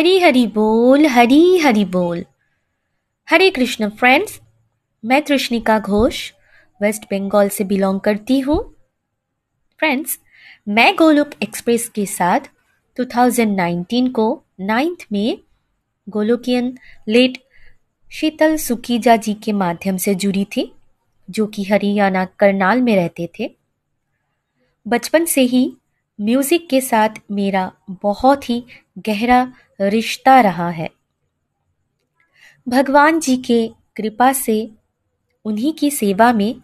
हरी हरी बोल, हरी हरी बोल। हरे कृष्ण फ्रेंड्स मैं कृष्णिका घोष वेस्ट बंगाल से बिलोंग करती हूँ। फ्रेंड्स मैं गोलोक एक्सप्रेस के साथ 2019 को नाइन्थ में गोलोकियन लेट शीतल सुकीजा जी के माध्यम से जुड़ी थी, जो कि हरियाणा करनाल में रहते थे। बचपन से ही म्यूज़िक के साथ मेरा बहुत ही गहरा रिश्ता रहा है। भगवान जी के कृपा से उन्हीं की सेवा में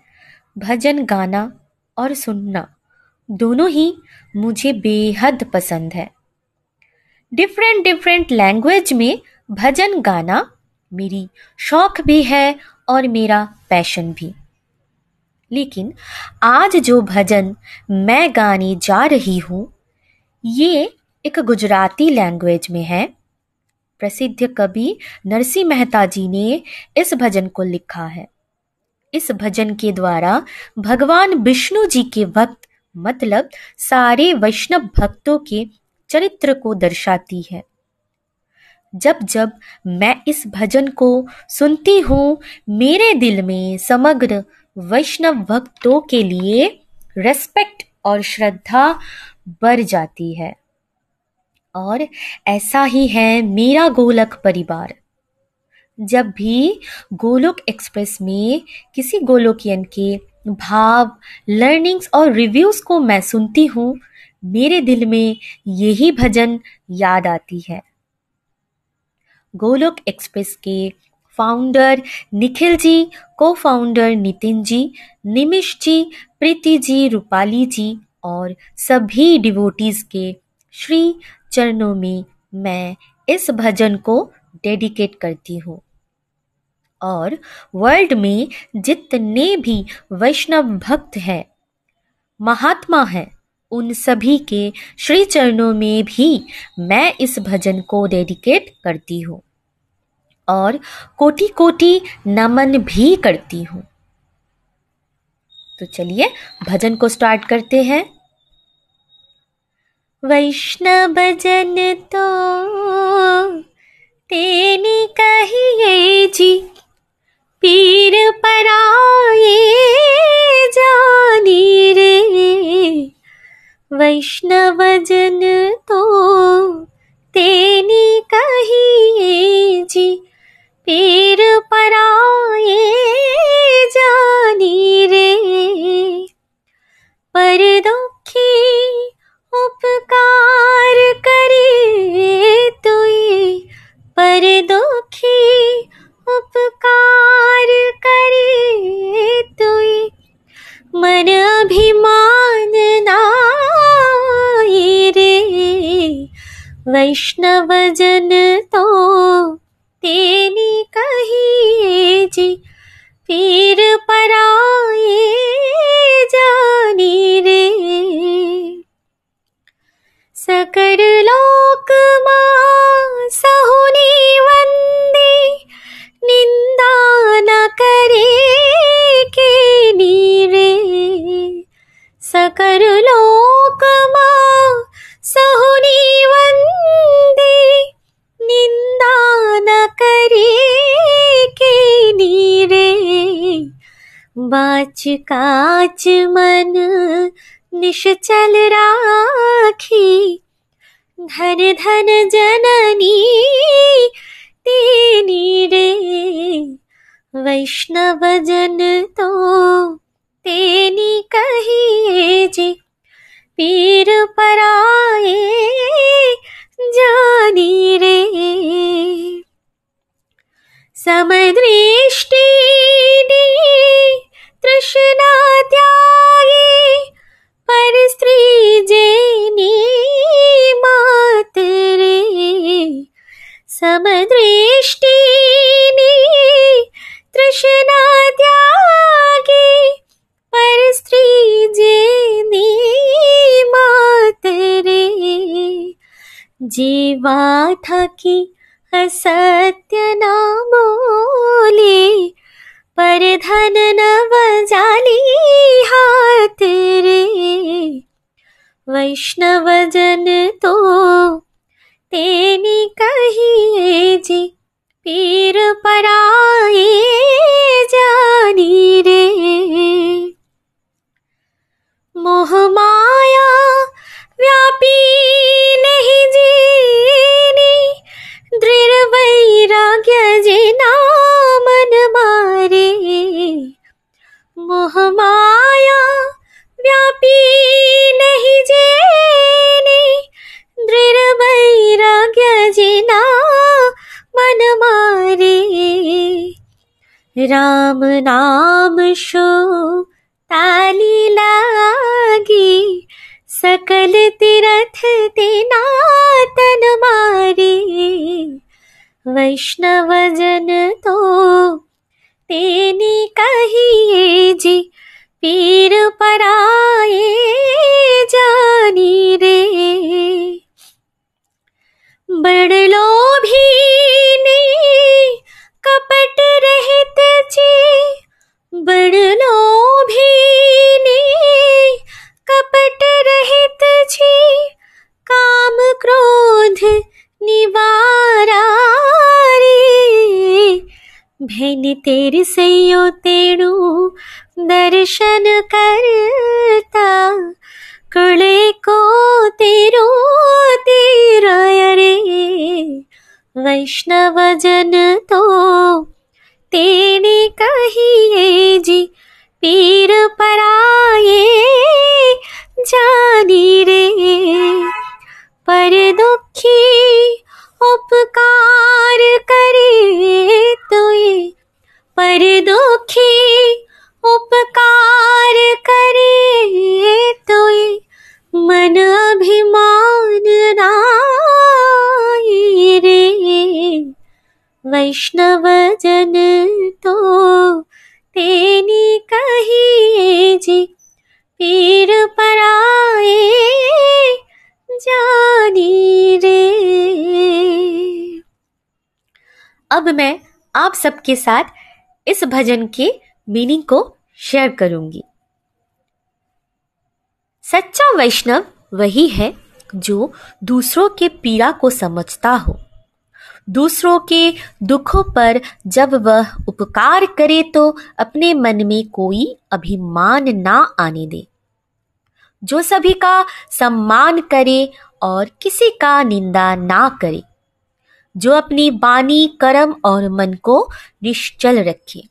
भजन गाना और सुनना दोनों ही मुझे बेहद पसंद है। डिफरेंट डिफरेंट लैंग्वेज में भजन गाना मेरी शौक भी है और मेरा पैशन भी। लेकिन आज जो भजन मैं गाने जा रही हूँ, ये एक गुजराती लैंग्वेज में है। प्रसिद्ध कवि नरसिंह मेहता जी ने इस भजन को लिखा है। इस भजन के द्वारा भगवान विष्णु जी के वक्त मतलब सारे वैष्णव भक्तों के चरित्र को दर्शाती है। जब जब मैं इस भजन को सुनती हूँ, मेरे दिल में समग्र वैष्णव भक्तों के लिए रेस्पेक्ट और श्रद्धा बढ़ जाती है। और ऐसा ही है मेरा गोलक परिवार। जब भी गोलोक एक्सप्रेस में किसी गोलोकियन के भाव, लर्निंग्स और रिव्यूज़ को मैं सुनती हूँ, मेरे दिल में यही भजन याद आती है। गोलोक एक्सप्रेस के फाउंडर निखिल जी को फाउंडर नितिन जी, निमिष जी, प्रीति जी, रूपाली जी और सभी डिवोटीज के श्री चरणों में मैं इस भजन को डेडिकेट करती हूँ। और वर्ल्ड में जितने भी वैष्णव भक्त हैं, महात्मा हैं, उन सभी के श्री चरणों में भी मैं इस भजन को डेडिकेट करती हूँ। और कोटि कोटि नमन भी करती हूँ। तो चलिए, भजन को स्टार्ट करते हैं। वैष्णव जन तो तेनी कहिए जी, पीर पराए जानी रे वैष्णव जन तो तेनी कहिए जी मन अभिमान वैष्णव जन तो पीर पराये जानी रे जनि सकर मा बाच काच मन निश्चल राखी। धन धन जननी तेनी रे। वैष्णव जन तो तेनी कहिए जी। पीर पराए जानी रे। समदृष्टि कृष्णात्यागी परस्त्री जैनी मातरिष्टिनी कृष्णात्यागी परस्त्री जेनी मातरि जीवाथ कि सत्यना बोली परधन नव मन मारे राम नाम शो, ताली लागी, सकल तीरथ तेना तन मारे। वैष्णव जन तो तेनी कहिए जी, पीर पराए जानी रे। बड़ लोभी ने कपट रहित जी। बड़ लोभी ने कपट रहित जी। काम क्रोध निवारा तेर सयो तेणु दर्शन करता कळे को तेरो तेराय रे वैष्णव जन तो तेने कहिए जी, पीर पराए जानी रे। पर दुखी उपकार करे तो ये, पर दुखी उपकार करे वैष्णव जन तो तेनी कहिए जी, पीर पराए जानी रे। अब मैं आप सबके साथ इस भजन के मीनिंग को शेयर करूँगी। सच्चा वैष्णव वही है जो दूसरों के पीड़ा को समझता हो। दूसरों के दुखों पर जब वह उपकार करे तो अपने मन में कोई अभिमान ना आने दे। जो सभी का सम्मान करे और किसी का निंदा ना करे, जो अपनी बानी कर्म और मन को निश्चल रखे।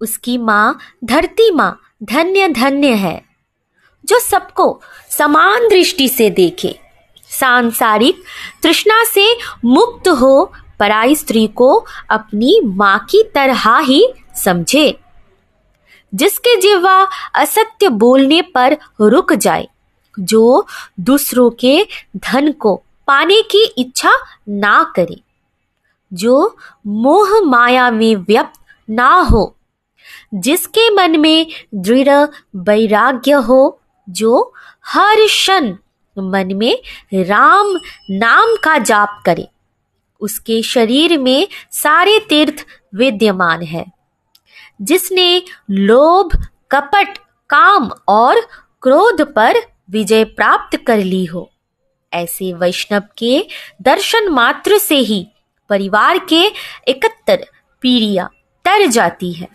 उसकी माँ, धरती माँ, धन्य धन्य है, जो सबको समान दृष्टि से देखे। सांसारिक तृष्णा से मुक्त हो, पराई स्त्री को अपनी माँ की तरह ही समझे, जिसके जीवा असत्य बोलने पर रुक जाए, जो दूसरों के धन को पाने की इच्छा ना करे, जो मोह माया में व्यक्त ना हो, जिसके मन में दृढ़ वैराग्य हो, जो हर क्षण मन में राम नाम का जाप करे। उसके शरीर में सारे तीर्थ विद्यमान है। जिसने लोभ, कपट, काम और क्रोध पर विजय प्राप्त कर ली हो। ऐसे वैष्णव के दर्शन मात्र से ही परिवार के इकहत्तर पीढ़ियाँ तर जाती है।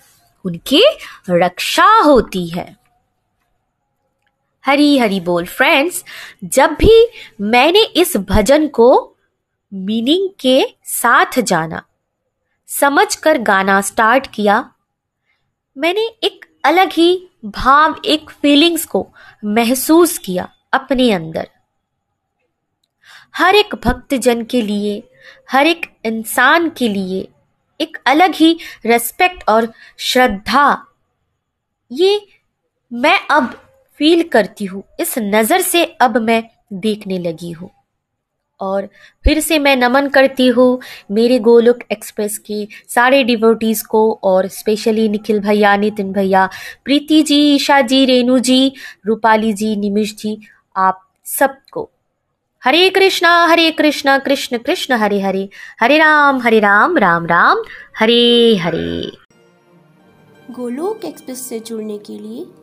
उनकी रक्षा होती है। हरी हरी बोल फ्रेंड्स जब भी मैंने इस भजन को मीनिंग के साथ जाना समझ कर गाना स्टार्ट किया, मैंने एक अलग ही भाव, एक फीलिंग्स को महसूस किया अपने अंदर। हर एक भक्तजन के लिए, हर एक इंसान के लिए एक अलग ही रेस्पेक्ट और श्रद्धा, ये मैं अब फील करती हूँ। इस नज़र से अब मैं देखने लगी हूँ। और फिर से मैं नमन करती हूँ मेरे गोलोक एक्सप्रेस के सारे डिवोटीज़ को और स्पेशली निखिल भैया, नितिन भैया, प्रीति जी, ईशा जी, रेणु जी, रूपाली जी, निमिष जी, आप सबको। हरे कृष्णा हरे कृष्णा, कृष्ण कृष्ण, हरे हरे हरे राम हरे राम राम राम, हरे हरे। गोलोक एक्सप्रेस से जुड़ने के लिए